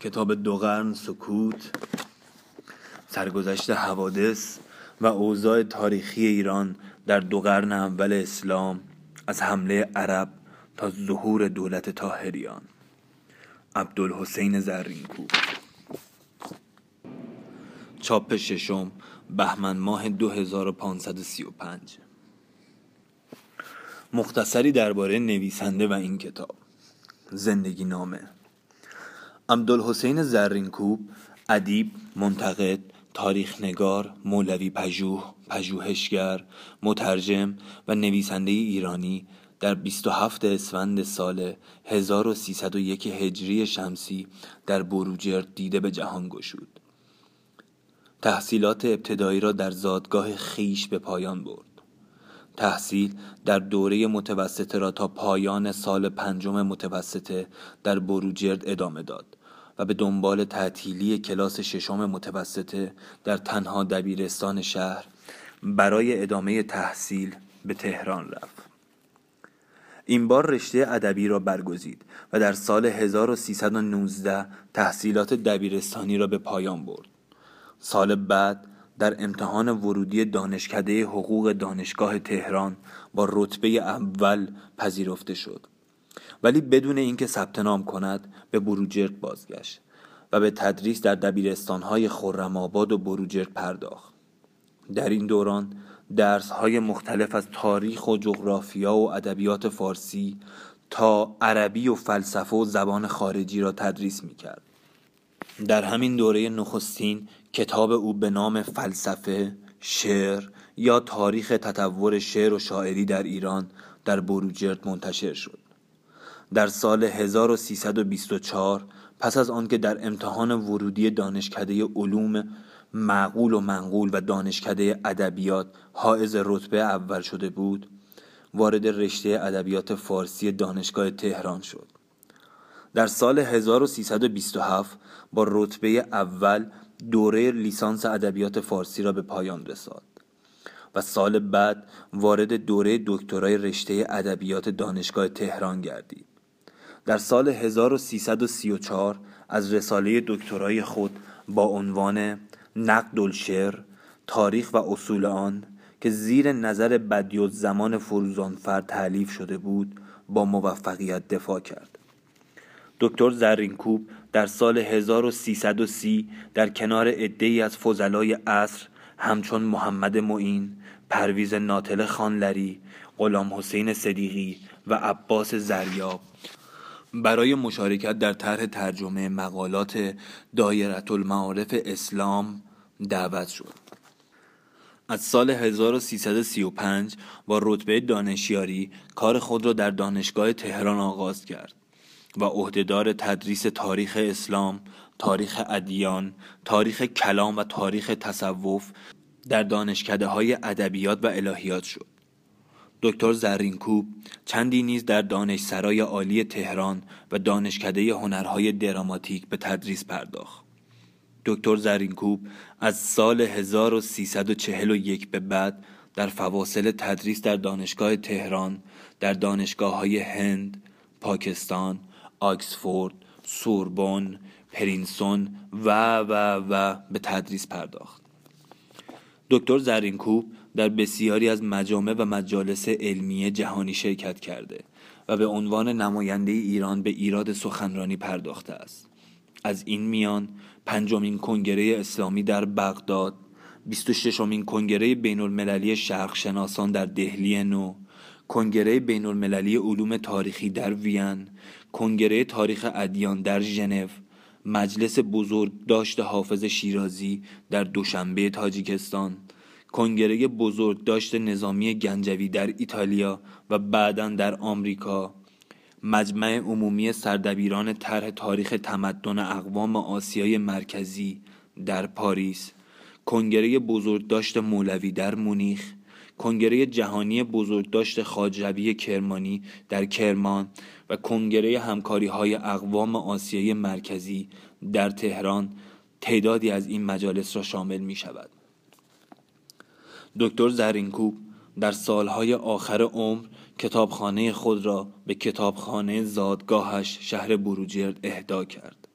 کتاب دو قرن سکوت سرگذشت حوادث و اوضاع تاریخی ایران در دو قرن اول اسلام از حمله عرب تا ظهور دولت تاهریان عبدالحسین زرینکو. چاپ ششم بهمن ماه 2535 مختصری درباره نویسنده و این کتاب. زندگی نامه. عبدالحسین زرینکوب ادیب منتقد تاریخ نگار مولوی پژوه پژوهشگر مترجم و نویسنده ایرانی در 27 اسفند سال 1301 هجری شمسی در بروجرد دیده به جهان گشود. تحصیلات ابتدایی را در زادگاه خیش به پایان برد. تحصیل در دوره متوسطه را تا پایان سال پنجم متوسطه در بروجرد ادامه داد. و به دنبال تعطیلی کلاس ششم متوسطه در تنها دبیرستان شهر برای ادامه تحصیل به تهران رفت. این بار رشته ادبی را برگزید و در سال 1319 تحصیلات دبیرستانی را به پایان برد. سال بعد در امتحان ورودی دانشکده حقوق دانشگاه تهران با رتبه اول پذیرفته شد. ولی بدون اینکه ثبت نام کند به بروجرد بازگشت و به تدریس در دبیرستانهای خرم آباد و بروجرد پرداخت در این دوران درس های مختلف از تاریخ و جغرافیا و ادبیات فارسی تا عربی و فلسفه و زبان خارجی را تدریس می کرد. در همین دوره نخستین کتاب او به نام فلسفه، شعر یا تاریخ تطور شعر و شاعری در ایران در بروجرد منتشر شد. در سال 1324 پس از آنکه در امتحان ورودی دانشکده علوم معقول و منقول و دانشکده ادبیات حائز رتبه اول شده بود وارد رشته ادبیات فارسی دانشگاه تهران شد. در سال 1327 با رتبه اول دوره لیسانس ادبیات فارسی را به پایان رساند و سال بعد وارد دوره دکترای رشته ادبیات دانشگاه تهران گردید. در سال 1334 از رساله دکترای خود با عنوان نقد الشعر تاریخ و اصول آن که زیر نظر بدیوت زمان فروزانفر تعلیف شده بود با موفقیت دفاع کرد. دکتر زرینکوب در سال 1330 در کنار عدهای از فضلای عصر همچون محمد معین، پرویز ناتل خانلری، غلام حسین صدیقی و عباس زریاب برای مشارکت در طرح ترجمه مقالات دایره المعارف اسلام دعوت شد از سال 1335 با رتبه دانشیاری کار خود را در دانشگاه تهران آغاز کرد و عهدهدار تدریس تاریخ اسلام، تاریخ ادیان، تاریخ کلام و تاریخ تصوف در دانشکده های ادبیات و الهیات شد. دکتر زرینکوب چندی نیز در دانشسرای عالی تهران و دانشکده هنرهای دراماتیک به تدریس پرداخت. دکتر زرینکوب از سال 1341 به بعد در فواصل تدریس در دانشگاه تهران در دانشگاه های هند، پاکستان، آکسفورد، سوربون، پرینسون و و و به تدریس پرداخت. دکتر زرینکوب در بسیاری از مجامع و مجالس علمی جهانی شرکت کرده و به عنوان نماینده ایران به ایراد سخنرانی پرداخته است. از این میان پنجمین کنگره اسلامی در بغداد 26 امین کنگره بین المللی شرق شناسان در دهلی نو کنگره بین المللی علوم تاریخی در وین کنگره تاریخ ادیان در ژنو مجلس بزرگ داشت حافظ شیرازی در دوشنبه تاجیکستان کنگره بزرگ داشت نظامی گنجوی در ایتالیا و بعدا در آمریکا. مجمع عمومی سردبیران طرح تاریخ تمدن اقوام آسیای مرکزی در پاریس. کنگره بزرگداشت مولوی در مونیخ. کنگره جهانی بزرگداشت خاجوی کرمانی در کرمان و کنگره همکاری های اقوام آسیای مرکزی در تهران. تعدادی از این مجالس را شامل می شود. دکتر زرینکوب در سالهای آخر عمر کتابخانه خود را به کتابخانه زادگاهش شهر بروجرد اهدا کرد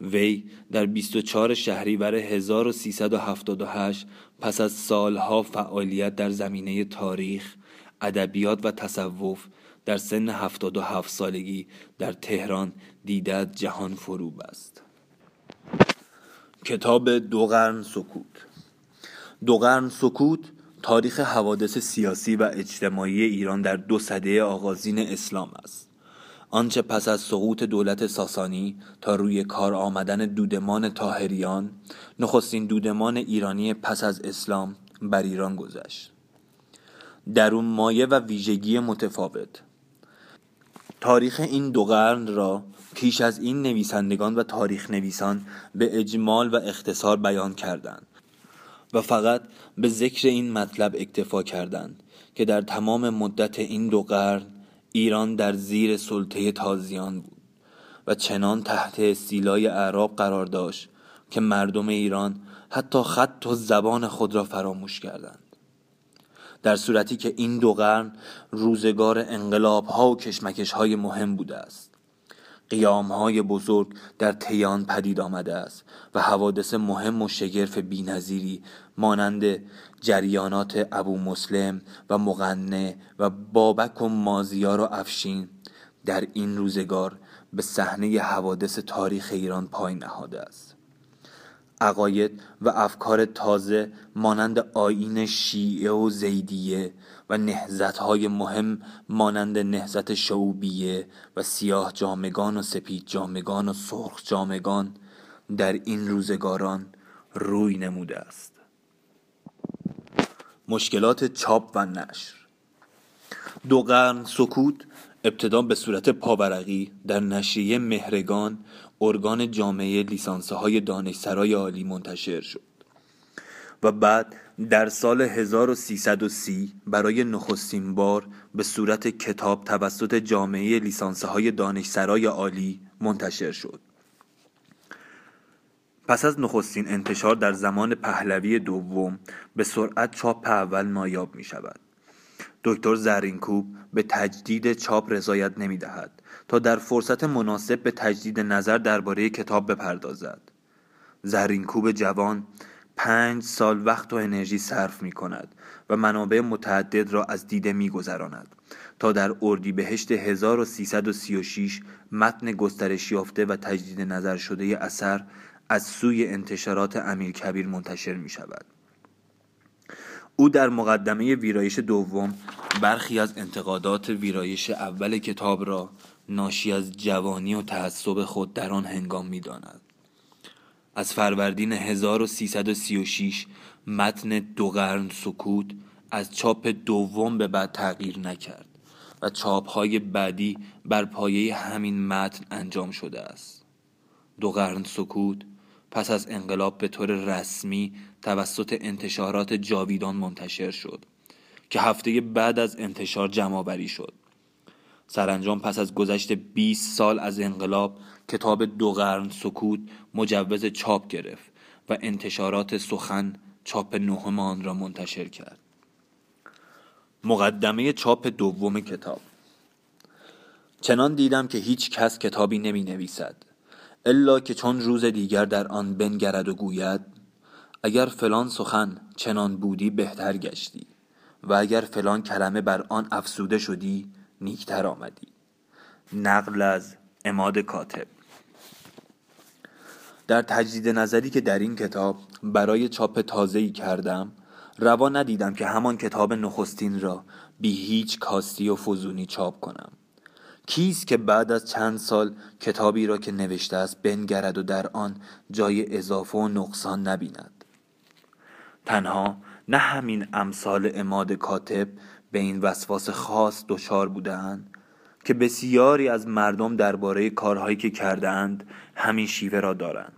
وی در 24 شهریور 1378 پس از سالها فعالیت در زمینه تاریخ، ادبیات و تصوف در سن 77 سالگی در تهران دیده جهان فروب است. کتاب دو قرن سکوت دو قرن سکوت تاریخ حوادث سیاسی و اجتماعی ایران در دو سده آغازین اسلام است. آنچه پس از سقوط دولت ساسانی تا روی کار آمدن دودمان تاهریان نخستین دودمان ایرانی پس از اسلام بر ایران گذشت. در اون مایه و ویژگی متفاوت. تاریخ این دو قرن را پیش از این نویسندگان و تاریخ نویسان به اجمال و اختصار بیان کردند. و فقط به ذکر این مطلب اکتفا کردند که در تمام مدت این دو قرن ایران در زیر سلطه تازیان بود و چنان تحت سیلای اعراب قرار داشت که مردم ایران حتی خط و زبان خود را فراموش کردند. در صورتی که این دو قرن روزگار انقلاب ها و کشمکش های مهم بوده است. قیام های بزرگ در تیان پدید آمده است و حوادث مهم و شگرف بینظیری مانند جریانات ابو مسلم و مغنه و بابک و مازیار و افشین در این روزگار به صحنه حوادث تاریخ ایران پای نهاده است. عقاید و افکار تازه مانند آین شیعه و زیدیه و های مهم مانند نهزت شعوبیه و سیاه جامگان و سپید جامگان و سرخ جامگان در این روزگاران روی نموده است. مشکلات چاپ و نشر. دو قرن سکوت ابتدا به صورت پاورقی در نشریه مهرگان ارگان جامعه لیسانسه های دانشسرای عالی منتشر شد و بعد در سال 1330 برای نخستین بار به صورت کتاب توسط جامعه لیسانسه های دانشسرای عالی منتشر شد. پس از نخستین انتشار در زمان پهلوی دوم به سرعت چاپ اول نایاب می شود دکتر زرینکوب به تجدید چاپ رضایت نمی دهد تا در فرصت مناسب به تجدید نظر درباره کتاب بپردازد. زرینکوب جوان پنج سال وقت و انرژی صرف می کند و منابع متعدد را از دیده می گذراند تا در اردیبهشت 1336 متن گسترش یافته و تجدید نظر شده اثر از سوی انتشارات امیر کبیر منتشر می شود او در مقدمه ویرایش دوم برخی از انتقادات ویرایش اول کتاب را ناشی از جوانی و تعصب خود در آن هنگام می داند. از فروردین 1336 متن دو قرن سکوت از چاپ دوم به بعد تغییر نکرد و چاپهای بعدی بر پایه همین متن انجام شده است دو قرن سکوت پس از انقلاب به طور رسمی توسط انتشارات جاویدان منتشر شد که هفته بعد از انتشار جمع شد. سرانجام پس از گذشت 20 سال از انقلاب کتاب دو قرن سکوت مجوز چاپ گرفت و انتشارات سخن چاپ نهم آن را منتشر کرد. مقدمه چاپ دوم کتاب. چنان دیدم که هیچ کس کتابی نمی نویسد الا که چون روز دیگر در آن بنگرد و گوید اگر فلان سخن چنان بودی بهتر گشتی و اگر فلان کلمه بر آن افسوده شدی نیکتر آمدی. نقل از اماد کاتب. در تجدید نظری که در این کتاب برای چاپ تازه‌ای کردم روا ندیدم که همان کتاب نخستین را بی هیچ کاستی و فزونی چاپ کنم. کیست که بعد از چند سال کتابی را که نوشته است بنگرد و در آن جای اضافه و نقصان نبیند؟ تنها نه همین امثال اماد کاتب به این وسواس خاص دچار بودند که بسیاری از مردم درباره کارهایی که کردهاند همین شیوه را دارند.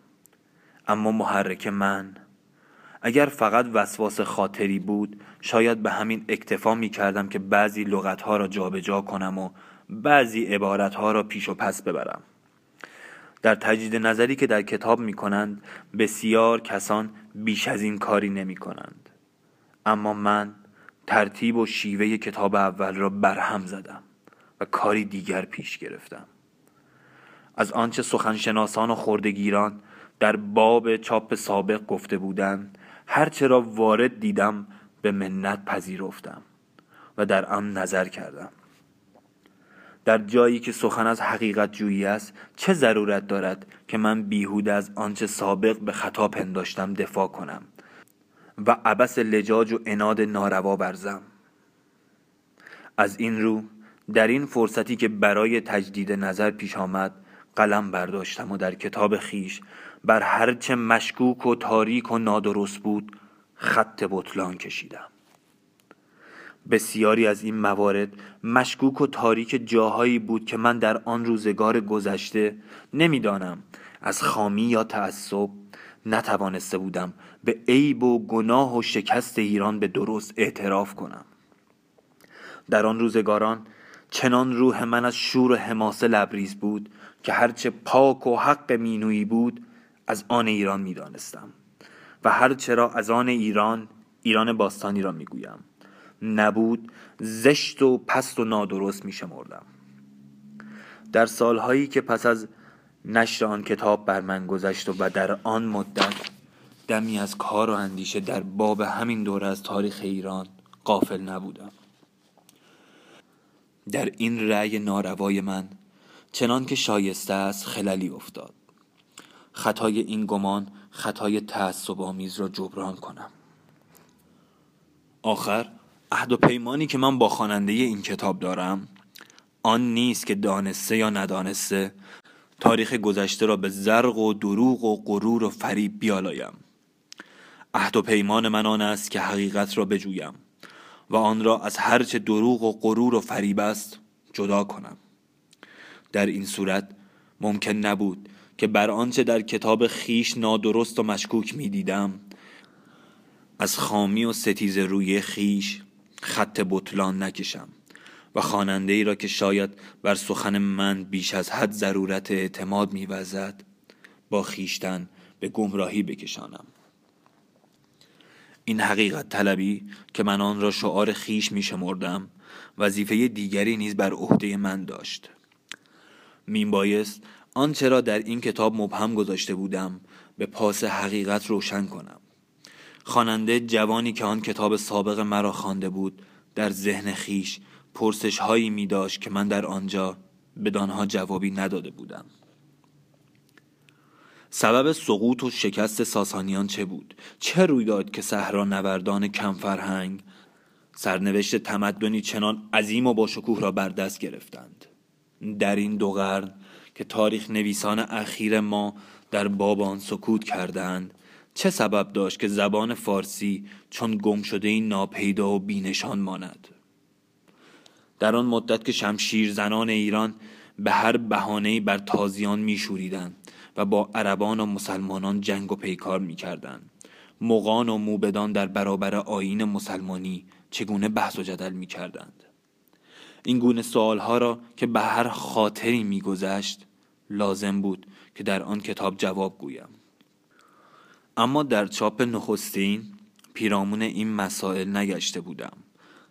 اما محرک من اگر فقط وسواس خاطری بود شاید به همین اکتفا می کردم که بعضی لغتها را جابجا جا کنم و بعضی عبارتها را پیش و پس ببرم. در تجدید نظری که در کتاب می کنند بسیار کسان بیش از این کاری نمی کنند اما من ترتیب و شیوه کتاب اول را برهم زدم و کاری دیگر پیش گرفتم. از آنچه سخنشناسان و خردگیران در باب چاپ سابق گفته بودند هرچه را وارد دیدم به منت پذیرفتم و در ام نظر کردم. در جایی که سخن از حقیقت جویی است چه ضرورت دارد که من بیهود از آنچه سابق به خطا پنداشتم دفاع کنم و عبس لجاج و اناد ناروا برزم از این رو در این فرصتی که برای تجدید نظر پیش آمد قلم برداشتم و در کتاب خیش بر هرچه مشکوک و تاریک و نادرست بود خط بطلان کشیدم. بسیاری از این موارد مشکوک و تاریک جاهایی بود که من در آن روزگار گذشته نمی‌دانم. از خامی یا تعصب نتوانسته بودم به عیب و گناه و شکست ایران به درست اعتراف کنم. در آن روزگاران چنان روح من از شور و حماسه لبریز بود که هرچه پاک و حق مینویی بود از آن ایران می‌دانستم و هرچه را از آن ایران ایران باستانی را می‌گویم. نبود زشت و پست و نادرست میشمردم در سالهایی که پس از نشر آن کتاب بر من گذشت و در آن مدت دمی از کار و اندیشه در باب همین دوره از تاریخ ایران قافل نبودم. در این رأی ناروای من چنان که شایسته است خللی افتاد. خطای این گمان خطای تعصب آمیز را جبران کنم. آخر عهد و پیمانی که من با خواننده این کتاب دارم آن نیست که دانسته یا ندانسته تاریخ گذشته را به زرق و دروغ و غرور و فریب بیالایم. عهد و پیمان من آن است که حقیقت را بجویم و آن را از هرچه دروغ و غرور و فریب است جدا کنم. در این صورت ممکن نبود که بر آنچه در کتاب خیش نادرست و مشکوک می دیدم از خامی و ستیز روی خیش خط بطلان نکشم و خواننده ای را که شاید بر سخن من بیش از حد ضرورت اعتماد میوزد با خیشتن به گمراهی بکشانم. این حقیقت طلبی که من آن را شعار خیش می شمردم وظیفه دیگری نیز بر عهده من داشت. مین بایست آنچه را در این کتاب مبهم گذاشته بودم به پاس حقیقت روشن کنم. خواننده جوانی که آن کتاب سابق مرا خوانده بود در ذهن خیش پرسش هایی می داشت که من در آنجا بدانها جوابی نداده بودم. سبب سقوط و شکست ساسانیان چه بود؟ چه روی داد که صحرا نوردان کم فرهنگ؟ سرنوشت تمدنی چنان عظیم و با شکوه را بر دست گرفتند. در این دو قرن که تاریخ نویسان اخیر ما در باب آن سکوت کردند چه سبب داشت که زبان فارسی چون گم شده این ناپیدا و بینشان ماند؟ در آن مدت که شمشیر زنان ایران به هر بهانه‌ای بر تازیان میشوریدند و با عربان و مسلمانان جنگ و پیکار می‌کردند مغان و موبدان در برابر آیین مسلمانی چگونه بحث و جدل می‌کردند؟ این گونه سوالها را که به هر خاطری میگذشت لازم بود که در آن کتاب جواب گویم. اما در چاپ نخستین پیرامون این مسائل نگشته بودم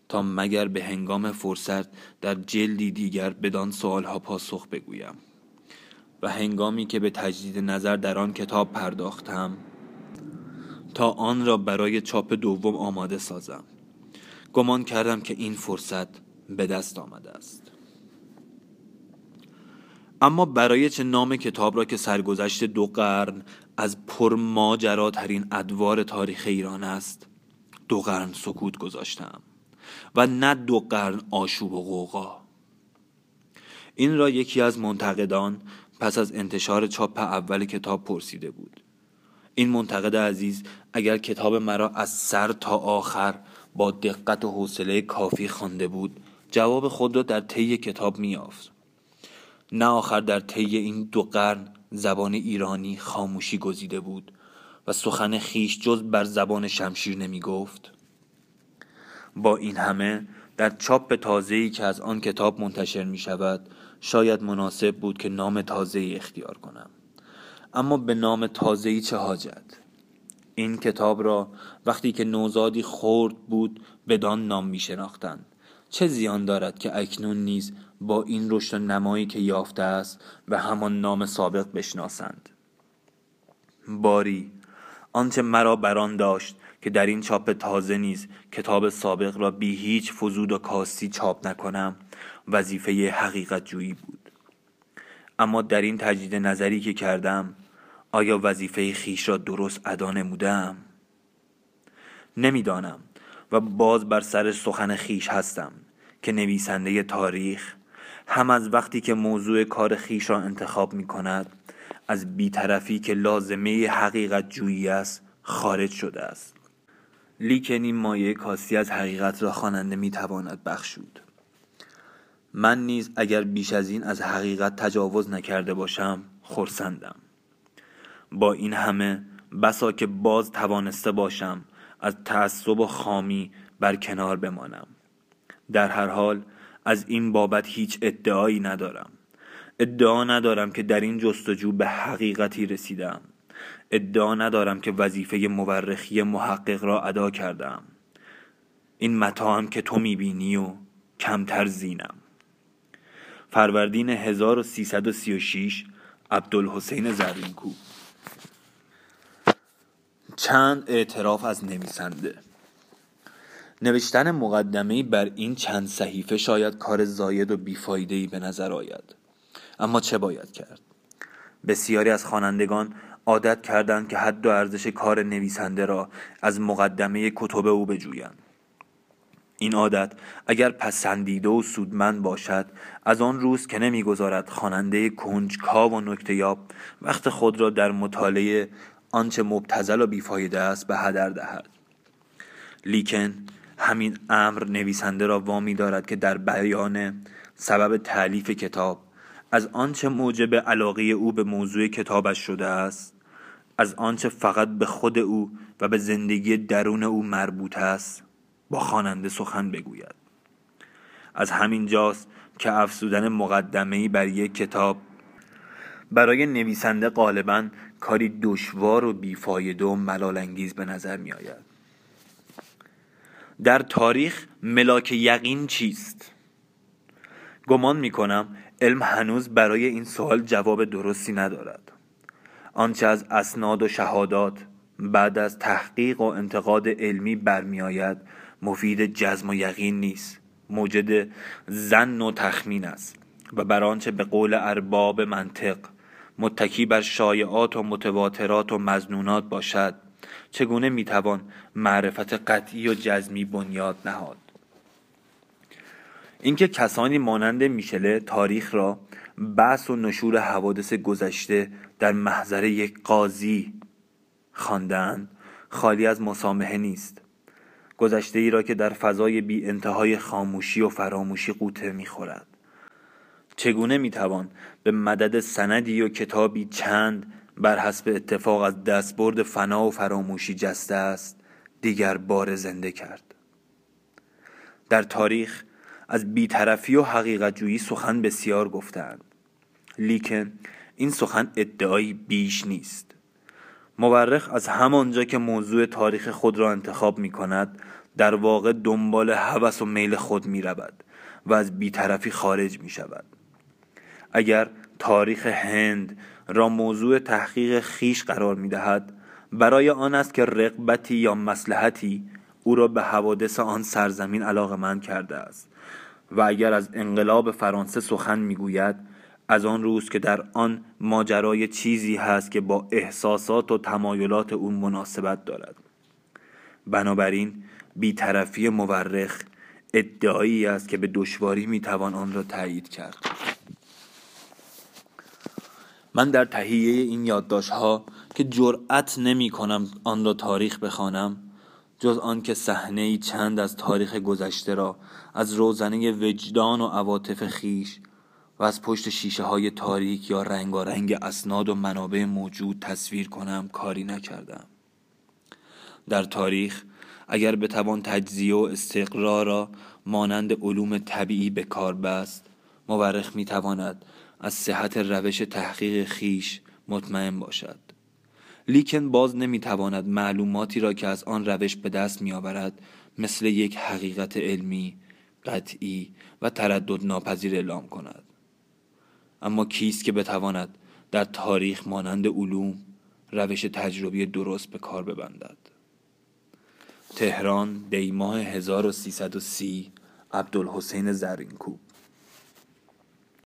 تا مگر به هنگام فرصت در جلدی دیگر بدان سوالها پاسخ بگویم و هنگامی که به تجدید نظر در آن کتاب پرداختم تا آن را برای چاپ دوم آماده سازم. گمان کردم که این فرصت به دست آمده است. اما برای چه نام کتاب را که سرگذشت دو قرن از پرماجراترین ادوار تاریخ ایران است دو قرن سکوت گذاشتم و نه دو قرن آشوب و غوغا. این را یکی از منتقدان پس از انتشار چاپ اول کتاب پرسیده بود. این منتقد عزیز اگر کتاب مرا از سر تا آخر با دقت و حوصله کافی خوانده بود جواب خود را در طی کتاب میافت نه آخر در طی این دو قرن زبان ایرانی خاموشی گزیده بود و سخن خیش جز بر زبان شمشیر نمی گفت. با این همه در چاپ تازه‌ای که از آن کتاب منتشر می شود شاید مناسب بود که نام تازه‌ای اختیار کنم. اما به نام تازه‌ای چه حاجت؟ این کتاب را وقتی که نوزادی خرد بود بدان نام می شناختند. چه زیان دارد که اکنون نیز با این رشد نمایی که یافته است به همان نام سابق بشناسند. باری آنچه مرا بران داشت که در این چاپ تازه نیز کتاب سابق را بی هیچ فزود و کاستی چاپ نکنم وظیفه حقیقت جویی بود. اما در این تجدید نظری که کردم آیا وظیفه خیش را درست ادا نمودم؟ نمی‌دانم و باز بر سر سخن خیش هستم که نویسنده تاریخ هم از وقتی که موضوع کار خیش را انتخاب می کند از بیطرفی که لازمه حقیقت جویی است خارج شده است. لیکن این مایه کاسی از حقیقت را خواننده می تواند بخشود. من نیز اگر بیش از این از حقیقت تجاوز نکرده باشم خرسندم. با این همه بسا که باز توانسته باشم از تعصب و خامی بر کنار بمانم. در هر حال از این بابت هیچ ادعایی ندارم. ادعا ندارم که در این جستجو به حقیقتی رسیدم. ادعا ندارم که وظیفه مورخی محقق را ادا کردم. این متاهم که تو می‌بینی و کمتر زینم. فروردین 1336 عبدالحسین زرینکو. چند اعتراف از نویسنده. نوشتن مقدمه بر این چند صحیفه شاید کار زاید و بیفایده‌ای به نظر آید. اما چه باید کرد؟ بسیاری از خوانندگان عادت کردند که حد و ارزش کار نویسنده را از مقدمه کتب او بجویند. این عادت اگر پسندیده و سودمند باشد از آن روز که نمی‌گذارد خواننده کنجکاو و نکتهیاب وقت خود را در مطالعه آنچه مبتزل و بیفایده است به هدر دهد. لیکن همین امر نویسنده را وامی دارد که در بیان سبب تعلیف کتاب از آنچه موجب علاقه او به موضوع کتابش شده است از آنچه فقط به خود او و به زندگی درون او مربوط است با خواننده سخن بگوید. از همین جاست که افزودن مقدمه‌ای بر یک کتاب برای نویسنده غالبا کاری دشوار و بیفایده و ملالانگیز به نظر می آید در تاریخ ملاک یقین چیست؟ گمان می کنم علم هنوز برای این سوال جواب درستی ندارد آنچه از اسناد و شهادات بعد از تحقیق و انتقاد علمی برمیآید مفید جزم و یقین نیست موجد زن و تخمین است و بر آنچه به قول ارباب منطق متکی بر شایعات و متواترات و مزنونات باشد چگونه می‌توان معرفت قطعی و جزمی بنیاد نهاد؟ اینکه کسانی مانند میشله تاریخ را بحث و نشور حوادث گذشته در محضر یک قاضی خواندند خالی از مسامحه نیست. گذشته ای را که در فضای بی انتهای خاموشی و فراموشی قوطه می‌خورد. چگونه می‌توان به مدد سندی و کتابی چند بر حسب اتفاق از دستبرد فنا و فراموشی جسته است دیگر بار زنده کرد. در تاریخ از بیطرفی و حقیقت جویی سخن بسیار گفتند لیکن این سخن ادعایی بیش نیست. مورخ از همانجا که موضوع تاریخ خود را انتخاب می کند در واقع دنبال هوس و میل خود می رود و از بیطرفی خارج می شود اگر تاریخ هند را موضوع تحقیق خیش قرار می دهد برای آن است که رقبتی یا مسلحتی او را به حوادث آن سرزمین علاقمند کرده است و اگر از انقلاب فرانسه سخن می‌گوید از آن روز که در آن ماجرای چیزی هست که با احساسات و تمایلات او مناسبت دارد. بنابراین بیطرفی مورخ ادعایی است که به دشواری می‌توان آن را تایید کرد. من در تهیه این یادداشت ها که جرأت نمی کنم آن را تاریخ بخوانم جز آن که صحنه چند از تاریخ گذشته را از روزنه وجدان و عواطف خیش و از پشت شیشه های تاریک یا رنگارنگ اسناد و منابع موجود تصویر کنم کاری نکردم. در تاریخ اگر بتوان تجزیه و استقرار را مانند علوم طبیعی به کار بست مورخ می‌تواند از صحت روش تحقیق خیش مطمئن باشد. لیکن باز نمی‌تواند معلوماتی را که از آن روش به دست میآورد مثل یک حقیقت علمی قطعی و تردد ناپذیر اعلام کند. اما کیست که بتواند در تاریخ مانند علوم روش تجربی درست به کار ببندد؟ تهران دیماه 1330 عبدالحسین زرینکوب.